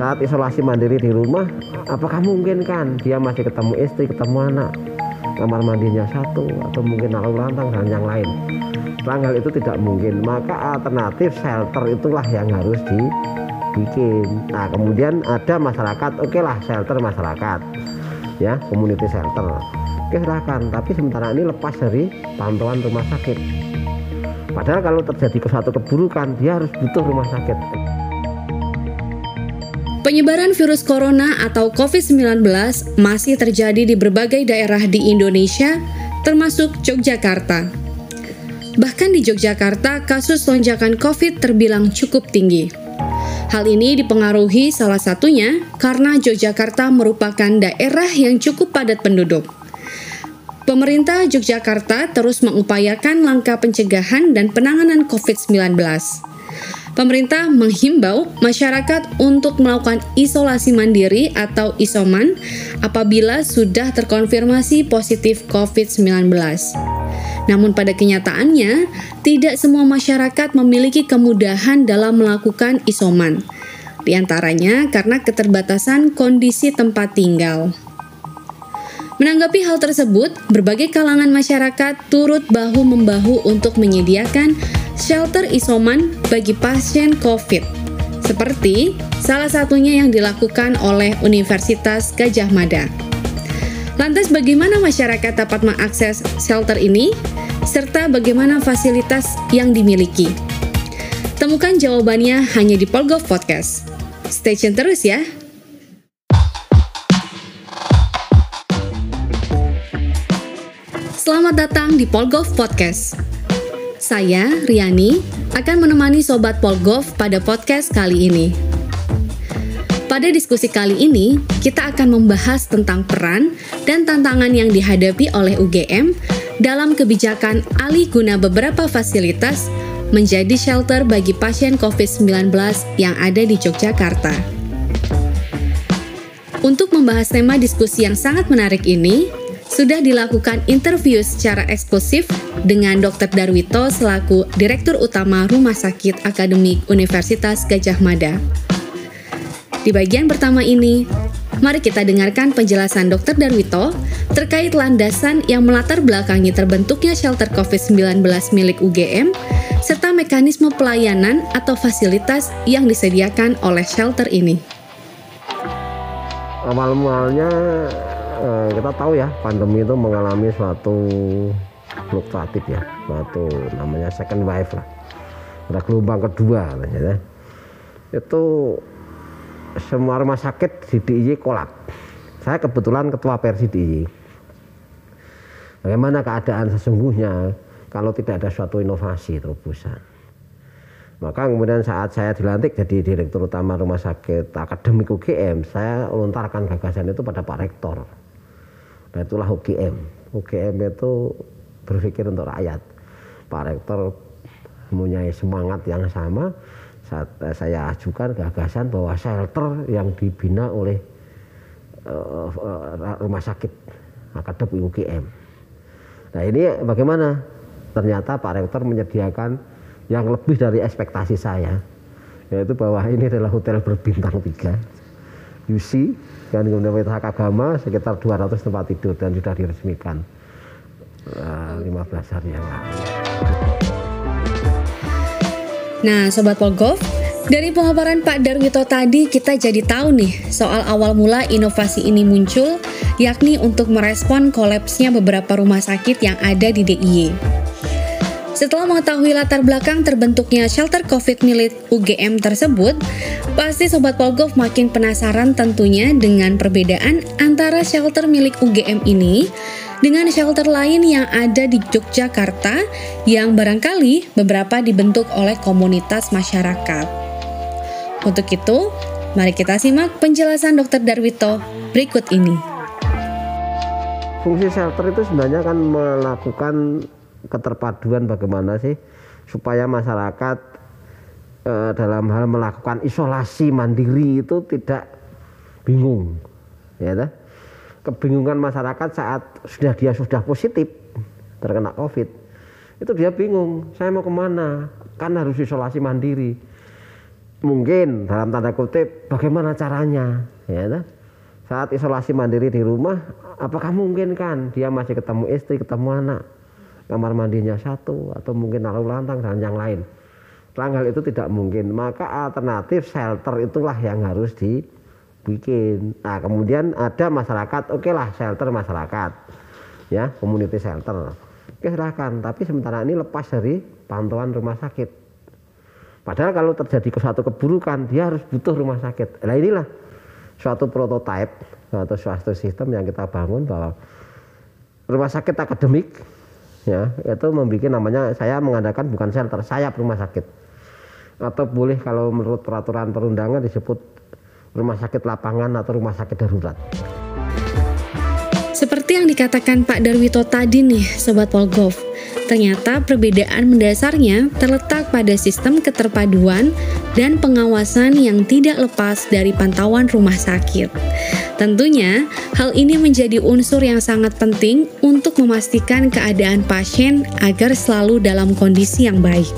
saat isolasi mandiri di rumah apakah mungkin kan? Dia masih ketemu istri ketemu anak. Kamar mandinya satu atau mungkin lalu lantang dan yang lain. Hal itu tidak mungkin. Maka alternatif shelter itulah yang harus dibikin nah kemudian ada masyarakat. Oke okay lah shelter masyarakat. Ya community shelter. Oke silahkan. Tapi sementara ini lepas dari pantauan rumah sakit padahal kalau terjadi suatu keburukan dia harus butuh rumah sakit Penyebaran virus corona atau COVID-19 masih terjadi di berbagai daerah di Indonesia, termasuk Yogyakarta. Bahkan di Yogyakarta, kasus lonjakan COVID terbilang cukup tinggi. Hal ini dipengaruhi salah satunya karena Yogyakarta merupakan daerah yang cukup padat penduduk. Pemerintah Yogyakarta terus mengupayakan langkah pencegahan dan penanganan COVID-19 pemerintah menghimbau masyarakat untuk melakukan isolasi mandiri atau isoman apabila sudah terkonfirmasi positif COVID-19. Namun pada kenyataannya, tidak semua masyarakat memiliki kemudahan dalam melakukan isoman. Di antaranya karena keterbatasan kondisi tempat tinggal. Menanggapi hal tersebut, berbagai kalangan masyarakat turut bahu-membahu untuk menyediakan shelter isoman bagi pasien COVID, seperti salah satunya yang dilakukan oleh Universitas Gajah Mada. Lantas bagaimana masyarakat dapat mengakses shelter ini, serta bagaimana fasilitas yang dimiliki? Temukan jawabannya hanya di Polgov Podcast. Stay tune terus ya! Selamat datang di Polgov Podcast saya, Riani, akan menemani Sobat Polgov pada podcast kali ini. Pada diskusi kali ini, kita akan membahas tentang peran dan tantangan yang dihadapi oleh UGM dalam kebijakan alih guna beberapa fasilitas menjadi shelter bagi pasien COVID-19 yang ada di Yogyakarta. Untuk membahas tema diskusi yang sangat menarik ini, sudah dilakukan interview secara eksklusif dengan Dr. Darwito selaku Direktur Utama Rumah Sakit Akademik Universitas Gajah Mada. Di bagian pertama ini, mari kita dengarkan penjelasan Dr. Darwito terkait landasan yang melatar belakangi terbentuknya shelter COVID-19 milik UGM serta mekanisme pelayanan atau fasilitas yang disediakan oleh shelter ini. Awal-awalnya eh, kita tahu ya pandemi itu mengalami suatu fluktuatif ya suatu namanya second wave lah. Ada gelombang kedua ya. itu semua rumah sakit di DIY kolak saya kebetulan ketua persi DIY bagaimana keadaan sesungguhnya kalau tidak ada suatu inovasi terobosan? Maka kemudian saat saya dilantik jadi direktur utama rumah sakit akademik UGM saya lontarkan gagasan itu pada Pak Rektor Nah itulah UGM. UGM itu berpikir untuk rakyat. Pak Rektor mempunyai semangat yang sama. Saat eh, saya ajukan gagasan bahwa shelter yang dibina oleh uh, rumah sakit akademi UGM. Nah ini bagaimana? Ternyata Pak Rektor menyediakan yang lebih dari ekspektasi saya, yaitu bahwa ini adalah hotel berbintang tiga, UC dan Universitas Agama sekitar 200 tempat tidur dan sudah diresmikan uh, eh, 15 hari yang lalu. Nah, Sobat Polgov, dari pemaparan Pak Darwito tadi kita jadi tahu nih soal awal mula inovasi ini muncul yakni untuk merespon kolapsnya beberapa rumah sakit yang ada di DIY. Setelah mengetahui latar belakang terbentuknya shelter COVID milik UGM tersebut, pasti Sobat Polgov makin penasaran tentunya dengan perbedaan antara shelter milik UGM ini dengan shelter lain yang ada di Yogyakarta yang barangkali beberapa dibentuk oleh komunitas masyarakat. Untuk itu, mari kita simak penjelasan Dr. Darwito berikut ini. Fungsi shelter itu sebenarnya kan melakukan keterpaduan bagaimana sih? Supaya masyarakat e, dalam hal melakukan isolasi mandiri itu tidak bingung ya tak? kebingungan masyarakat saat sudah dia sudah positif terkena covid itu dia bingung saya mau ke mana? Kan harus isolasi mandiri. Mungkin dalam tanda kutip bagaimana caranya? Ya kan? saat isolasi mandiri di rumah apakah mungkin kan dia masih ketemu istri ketemu anak kamar mandinya satu atau mungkin lalu lantang dan yang lain. Hal itu tidak mungkin. Maka alternatif shelter itulah yang harus dibikin. Nah kemudian ada masyarakat oke okay lah shelter masyarakat. Ya community shelter. Oke silahkan. Tapi sementara ini lepas dari pantauan rumah sakit. Padahal kalau terjadi suatu keburukan dia harus butuh rumah sakit. Nah inilah suatu prototipe atau suatu sistem yang kita bangun bahwa rumah sakit akademik ya itu membuat namanya saya mengadakan bukan shelter sayap rumah sakit atau boleh kalau menurut peraturan perundangan disebut rumah sakit lapangan atau rumah sakit darurat. Seperti yang dikatakan Pak Darwito tadi nih, Sobat Polgov, ternyata perbedaan mendasarnya terletak pada sistem keterpaduan dan pengawasan yang tidak lepas dari pantauan rumah sakit. Tentunya, hal ini menjadi unsur yang sangat penting untuk memastikan keadaan pasien agar selalu dalam kondisi yang baik.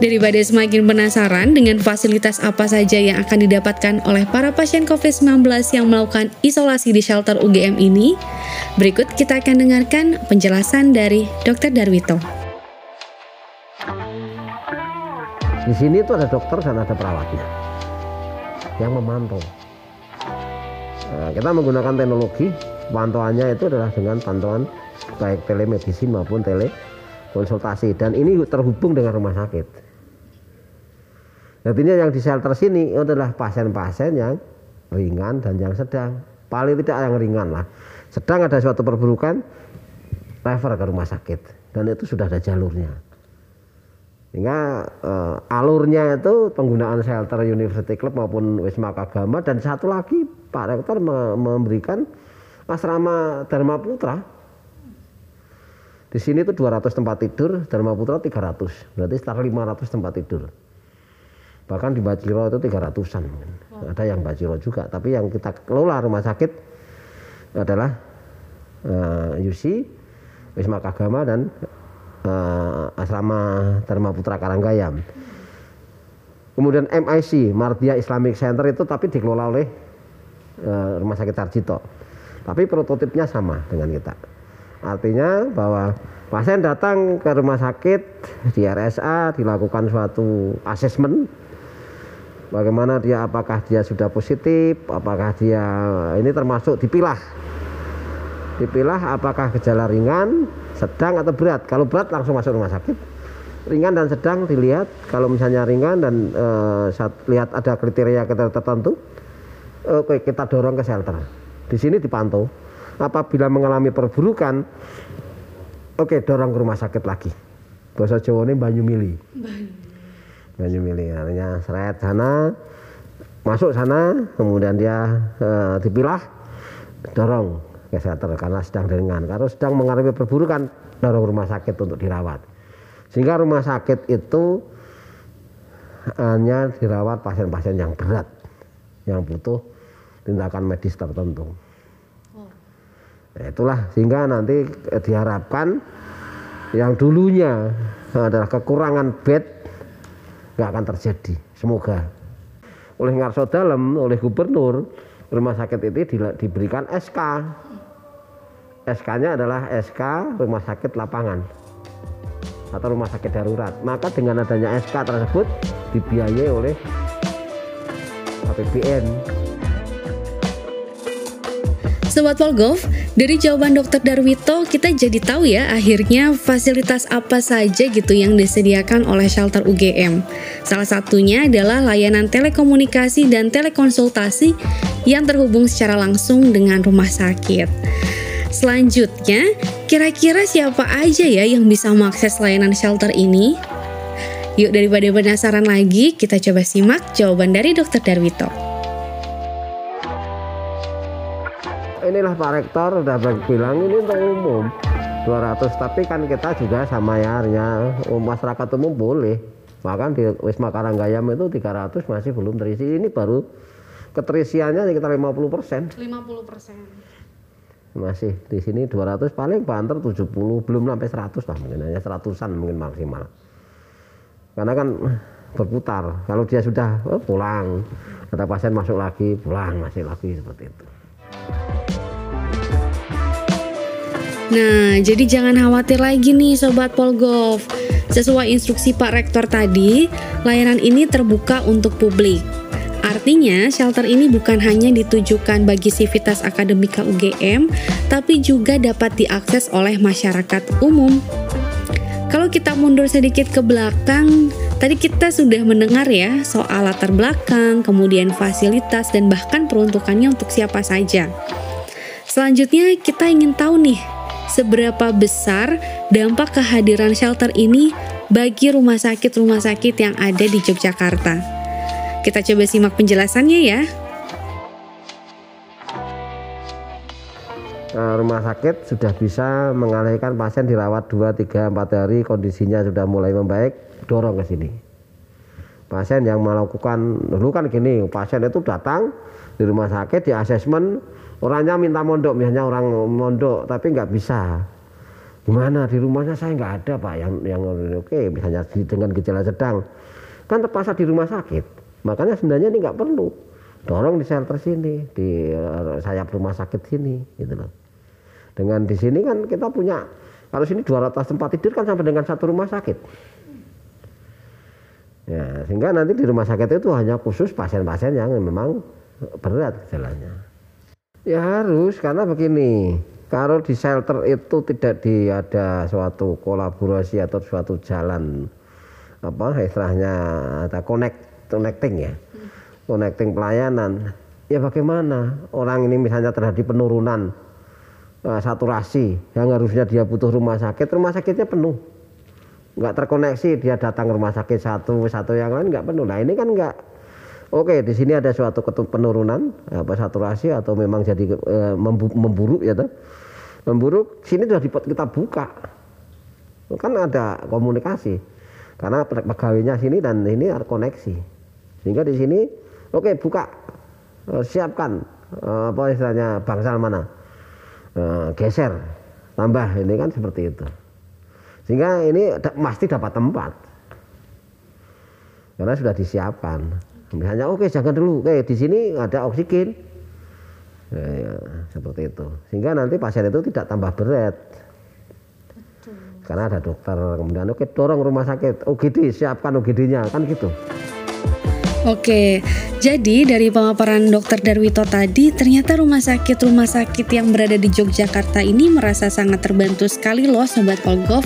Daripada semakin penasaran dengan fasilitas apa saja yang akan didapatkan oleh para pasien COVID-19 yang melakukan isolasi di shelter UGM ini, berikut kita akan dengarkan penjelasan dari Dr. Darwito. Di sini itu ada dokter dan ada perawatnya yang memantau. Nah, kita menggunakan teknologi pantauannya itu adalah dengan pantauan baik telemedicine maupun telekonsultasi dan ini terhubung dengan rumah sakit. Artinya yang di shelter sini adalah pasien-pasien yang ringan dan yang sedang. Paling tidak yang ringan lah. Sedang ada suatu perburukan, refer ke rumah sakit. Dan itu sudah ada jalurnya. Sehingga uh, alurnya itu penggunaan shelter University Club maupun Wisma Kagama dan satu lagi Pak Rektor memberikan asrama Dharma Putra. Di sini itu 200 tempat tidur, Dharma Putra 300. Berarti sekitar 500 tempat tidur bahkan di Bajiro itu 300-an wow. ada yang Bajiro juga tapi yang kita kelola rumah sakit adalah uh, eh, UC Wisma Kagama dan uh, Asrama Dharma Putra Karanggayam kemudian MIC Mardia Islamic Center itu tapi dikelola oleh uh, Rumah Sakit Sarjito. Tapi prototipnya sama dengan kita. Artinya bahwa pasien datang ke rumah sakit di RSA dilakukan suatu asesmen bagaimana dia apakah dia sudah positif apakah dia ini termasuk dipilah. Dipilah apakah gejala ringan sedang atau berat. Kalau berat langsung masuk rumah sakit. Ringan dan sedang dilihat. Kalau misalnya ringan dan e, saat lihat ada kriteria kita tertentu oke kita dorong ke shelter. Di sini dipantau. Apabila mengalami perburukan oke dorong ke rumah sakit lagi. Bahasa Jawa ini banyu mili Banyu artinya seret sana masuk sana kemudian dia e, dipilah dorong ke shelter karena sedang ringan. Kalau sedang mengalami perburukan dorong rumah sakit untuk dirawat. Sehingga rumah sakit itu hanya dirawat pasien-pasien yang berat yang butuh tindakan medis tertentu nah, itulah sehingga nanti diharapkan yang dulunya adalah kekurangan bed nggak akan terjadi. Semoga. Oleh ngarso dalam, oleh gubernur, rumah sakit itu di, diberikan SK. SK-nya adalah SK rumah sakit lapangan atau rumah sakit darurat. Maka dengan adanya SK tersebut dibiayai oleh APBN Sobat Polgov, dari jawaban dokter Darwito kita jadi tahu ya akhirnya fasilitas apa saja gitu yang disediakan oleh shelter UGM. Salah satunya adalah layanan telekomunikasi dan telekonsultasi yang terhubung secara langsung dengan rumah sakit. Selanjutnya, kira-kira siapa aja ya yang bisa mengakses layanan shelter ini? Yuk daripada penasaran lagi, kita coba simak jawaban dari dokter Darwito. Inilah Pak Rektor udah bilang ini untuk umum 200 tapi kan kita juga sama ya masyarakat umum boleh. Bahkan di Wisma Karanggayam itu 300 masih belum terisi. Ini baru keterisiannya sekitar 50 persen. 50 persen. Masih di sini 200 paling banter 70 belum sampai 100 lah mungkin hanya seratusan mungkin maksimal. Karena kan berputar. Kalau dia sudah oh, pulang, ada pasien masuk lagi, pulang masih lagi seperti itu. Nah, jadi jangan khawatir lagi nih Sobat Polgov. Sesuai instruksi Pak Rektor tadi, layanan ini terbuka untuk publik. Artinya, shelter ini bukan hanya ditujukan bagi sivitas akademika UGM, tapi juga dapat diakses oleh masyarakat umum. Kalau kita mundur sedikit ke belakang, tadi kita sudah mendengar ya soal latar belakang, kemudian fasilitas, dan bahkan peruntukannya untuk siapa saja. Selanjutnya, kita ingin tahu nih, seberapa besar dampak kehadiran shelter ini bagi rumah sakit-rumah sakit yang ada di Yogyakarta. Kita coba simak penjelasannya ya. Nah, rumah sakit sudah bisa mengalihkan pasien dirawat 2, 3, 4 hari kondisinya sudah mulai membaik dorong ke sini pasien yang melakukan dulu kan gini pasien itu datang di rumah sakit di asesmen orangnya minta mondok misalnya orang mondok tapi nggak bisa. Gimana? Di rumahnya saya nggak ada pak yang yang oke misalnya dengan gejala sedang. Kan terpaksa di rumah sakit. Makanya sebenarnya ini nggak perlu. Dorong di shelter sini di eh, sayap rumah sakit sini gitu loh. Dengan di sini kan kita punya kalau sini 200 tempat tidur kan sampai dengan satu rumah sakit. Ya sehingga nanti di rumah sakit itu hanya khusus pasien-pasien yang memang berat gejalanya Ya harus karena begini, kalau di shelter itu tidak di ada suatu kolaborasi atau suatu jalan apa istilahnya ada connect connecting ya, connecting pelayanan. Ya bagaimana orang ini misalnya terjadi penurunan uh, saturasi yang harusnya dia butuh rumah sakit, rumah sakitnya penuh, nggak terkoneksi dia datang rumah sakit satu satu yang lain nggak penuh. Nah ini kan nggak Oke, di sini ada suatu penurunan apa saturasi atau memang jadi e, memburuk ya toh. Memburuk, sini sudah kita buka. Kan ada komunikasi. Karena pegawainya sini dan ini ada koneksi. Sehingga di sini oke buka e, siapkan e, apa istilahnya bangsal mana. E, geser, tambah ini kan seperti itu. Sehingga ini pasti dapat tempat. Karena sudah disiapkan. Misalnya oke okay, jangan dulu, oke di sini ada oksigen, ya, ya, seperti itu. Sehingga nanti pasien itu tidak tambah berat. Karena ada dokter, kemudian oke okay, dorong rumah sakit, OGD siapkan OGD-nya kan gitu. Oke, jadi dari pemaparan dokter Darwito tadi, ternyata rumah sakit-rumah sakit yang berada di Yogyakarta ini merasa sangat terbantu sekali loh Sobat Polgov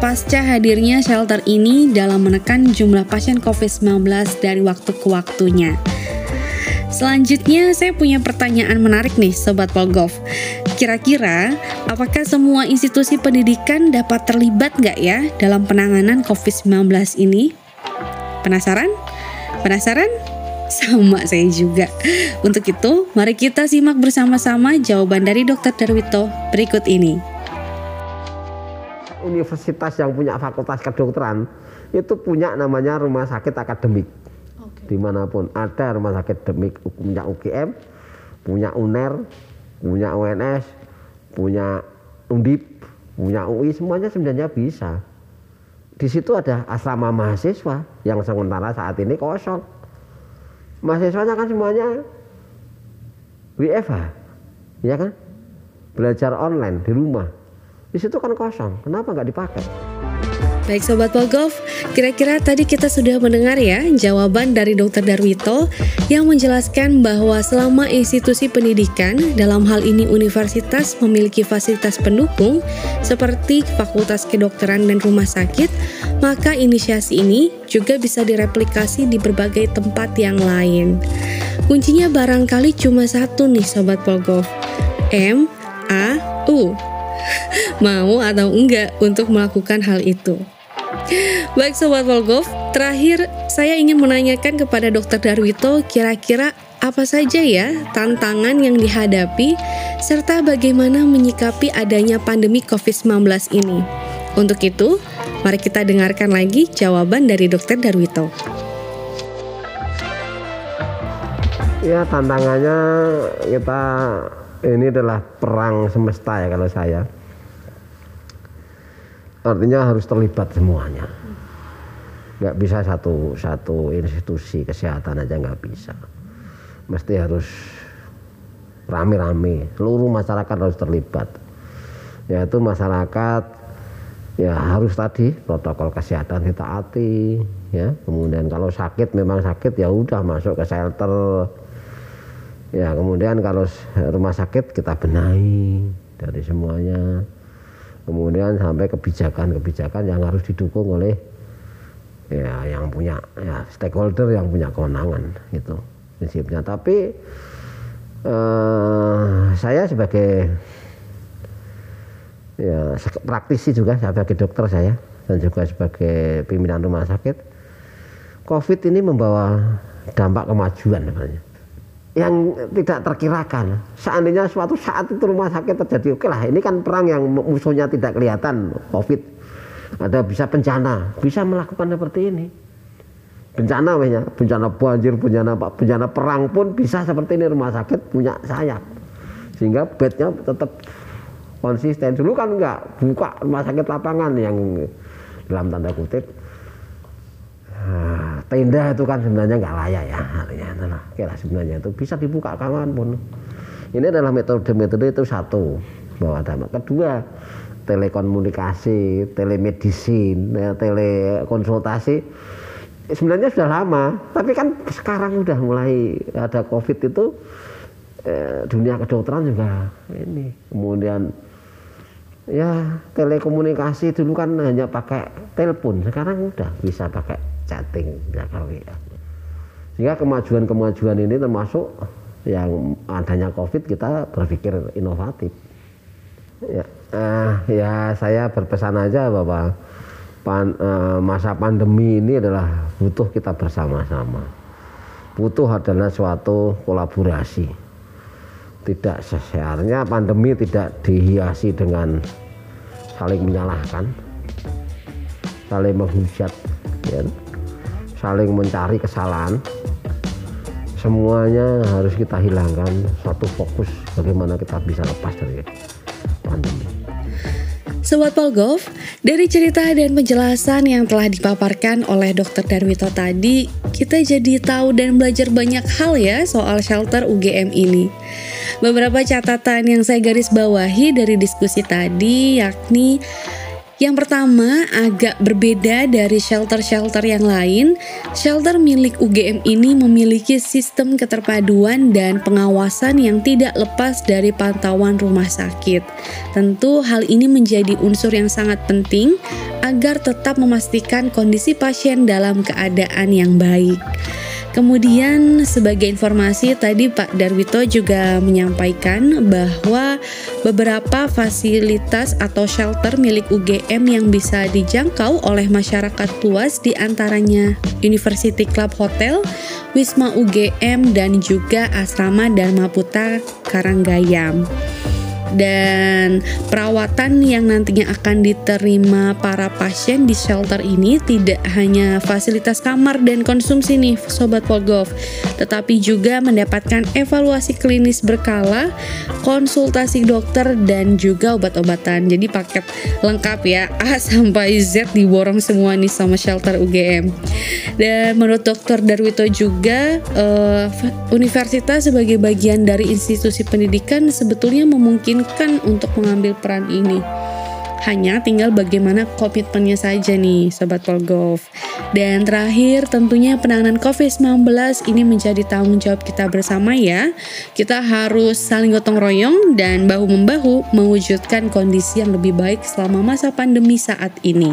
pasca hadirnya shelter ini dalam menekan jumlah pasien COVID-19 dari waktu ke waktunya. Selanjutnya, saya punya pertanyaan menarik nih Sobat Polgov. Kira-kira, apakah semua institusi pendidikan dapat terlibat nggak ya dalam penanganan COVID-19 ini? Penasaran? Penasaran? Sama saya juga. Untuk itu, mari kita simak bersama-sama jawaban dari Dr. Darwito berikut ini. Universitas yang punya fakultas kedokteran itu punya namanya rumah sakit akademik. Okay. Di mana pun ada rumah sakit akademik punya UGM, punya UNER, punya UNS, punya Undip, punya UI semuanya sebenarnya bisa di situ ada asrama mahasiswa yang sementara saat ini kosong. Mahasiswanya kan semuanya WFH, ya kan? Belajar online di rumah. Di situ kan kosong. Kenapa nggak dipakai? Baik Sobat Pogov, kira-kira tadi kita sudah mendengar ya jawaban dari Dr. Darwito yang menjelaskan bahwa selama institusi pendidikan, dalam hal ini universitas memiliki fasilitas pendukung seperti fakultas kedokteran dan rumah sakit, maka inisiasi ini juga bisa direplikasi di berbagai tempat yang lain. Kuncinya barangkali cuma satu nih Sobat Pogov, M, A, U. Mau atau enggak untuk melakukan hal itu? Baik Sobat Volgov, terakhir saya ingin menanyakan kepada Dokter Darwito kira-kira apa saja ya tantangan yang dihadapi serta bagaimana menyikapi adanya pandemi COVID-19 ini. Untuk itu, mari kita dengarkan lagi jawaban dari Dokter Darwito. Ya tantangannya kita ini adalah perang semesta ya kalau saya. Artinya harus terlibat semuanya. Nggak bisa satu satu institusi kesehatan aja nggak bisa. Mesti harus rame-rame. Seluruh masyarakat harus terlibat. Yaitu masyarakat ya harus tadi protokol kesehatan ditaati ya. Kemudian kalau sakit memang sakit ya udah masuk ke shelter ya kemudian kalau rumah sakit kita benahi dari semuanya. Kemudian sampai kebijakan-kebijakan yang harus didukung oleh ya yang punya ya stakeholder yang punya kewenangan itu prinsipnya. Tapi eh, saya sebagai ya praktisi juga sebagai dokter saya dan juga sebagai pimpinan rumah sakit covid ini membawa dampak kemajuan sebenarnya yang tidak terkirakan. Seandainya suatu saat itu rumah sakit terjadi, oke lah ini kan perang yang musuhnya tidak kelihatan, COVID ada bisa bencana, bisa melakukan seperti ini. Bencana wehnya, bencana banjir, bencana apa, bencana perang pun bisa seperti ini rumah sakit punya sayap. Sehingga bednya tetap konsisten. Dulu kan enggak buka rumah sakit lapangan yang dalam tanda kutip tenda itu kan sebenarnya nggak layak ya artinya itulah kira sebenarnya itu bisa dibuka kawan pun. Ini adalah metode-metode itu satu bahwa ada kedua telekomunikasi, telemedicine, ya, telekonsultasi sebenarnya sudah lama, tapi kan sekarang sudah mulai ada COVID itu eh, dunia kedokteran juga ini. Kemudian ya telekomunikasi dulu kan hanya pakai telepon, sekarang udah bisa pakai chatting kalau ya. Sehingga kemajuan-kemajuan ini termasuk yang adanya COVID kita berpikir inovatif. Ya, uh, ya saya berpesan aja bahwa pan, uh, masa pandemi ini adalah butuh kita bersama-sama. Butuh adalah suatu kolaborasi. Tidak seharusnya pandemi tidak dihiasi dengan saling menyalahkan, saling menghujat, ya, saling mencari kesalahan. Semuanya harus kita hilangkan satu fokus bagaimana kita bisa lepas dari pandemi. Sobat Polgov, dari cerita dan penjelasan yang telah dipaparkan oleh Dr. Darwito tadi, kita jadi tahu dan belajar banyak hal ya soal shelter UGM ini. Beberapa catatan yang saya garis bawahi dari diskusi tadi yakni yang pertama, agak berbeda dari shelter-shelter yang lain. Shelter milik UGM ini memiliki sistem keterpaduan dan pengawasan yang tidak lepas dari pantauan rumah sakit. Tentu, hal ini menjadi unsur yang sangat penting agar tetap memastikan kondisi pasien dalam keadaan yang baik. Kemudian sebagai informasi tadi Pak Darwito juga menyampaikan bahwa beberapa fasilitas atau shelter milik UGM yang bisa dijangkau oleh masyarakat luas di antaranya University Club Hotel, Wisma UGM dan juga Asrama Dharma Putra Karanggayam dan perawatan yang nantinya akan diterima para pasien di shelter ini tidak hanya fasilitas kamar dan konsumsi nih sobat Polgov tetapi juga mendapatkan evaluasi klinis berkala konsultasi dokter dan juga obat-obatan. Jadi paket lengkap ya A sampai Z diborong semua nih sama shelter UGM dan menurut dokter Darwito juga uh, universitas sebagai bagian dari institusi pendidikan sebetulnya memungkinkan memungkinkan untuk mengambil peran ini. Hanya tinggal bagaimana komitmennya saja nih Sobat Polgov. Dan terakhir tentunya penanganan COVID-19 ini menjadi tanggung jawab kita bersama ya. Kita harus saling gotong royong dan bahu-membahu mewujudkan kondisi yang lebih baik selama masa pandemi saat ini.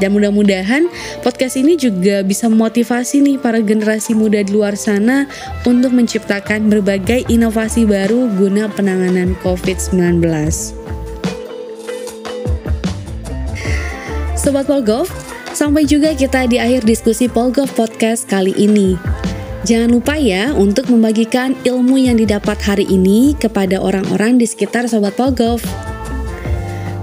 Dan mudah-mudahan podcast ini juga bisa memotivasi nih para generasi muda di luar sana untuk menciptakan berbagai inovasi baru guna penanganan COVID-19. Sobat Polgov, sampai juga kita di akhir diskusi Polgov Podcast kali ini. Jangan lupa ya untuk membagikan ilmu yang didapat hari ini kepada orang-orang di sekitar Sobat Polgov.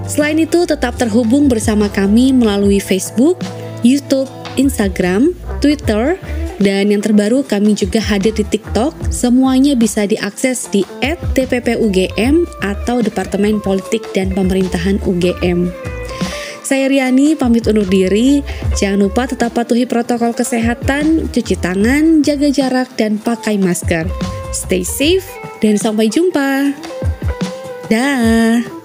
Selain itu, tetap terhubung bersama kami melalui Facebook, YouTube, Instagram, Twitter, dan yang terbaru kami juga hadir di TikTok. Semuanya bisa diakses di @tppugm atau Departemen Politik dan Pemerintahan UGM. Saya Riani pamit undur diri. Jangan lupa tetap patuhi protokol kesehatan, cuci tangan, jaga jarak, dan pakai masker. Stay safe dan sampai jumpa. Dah.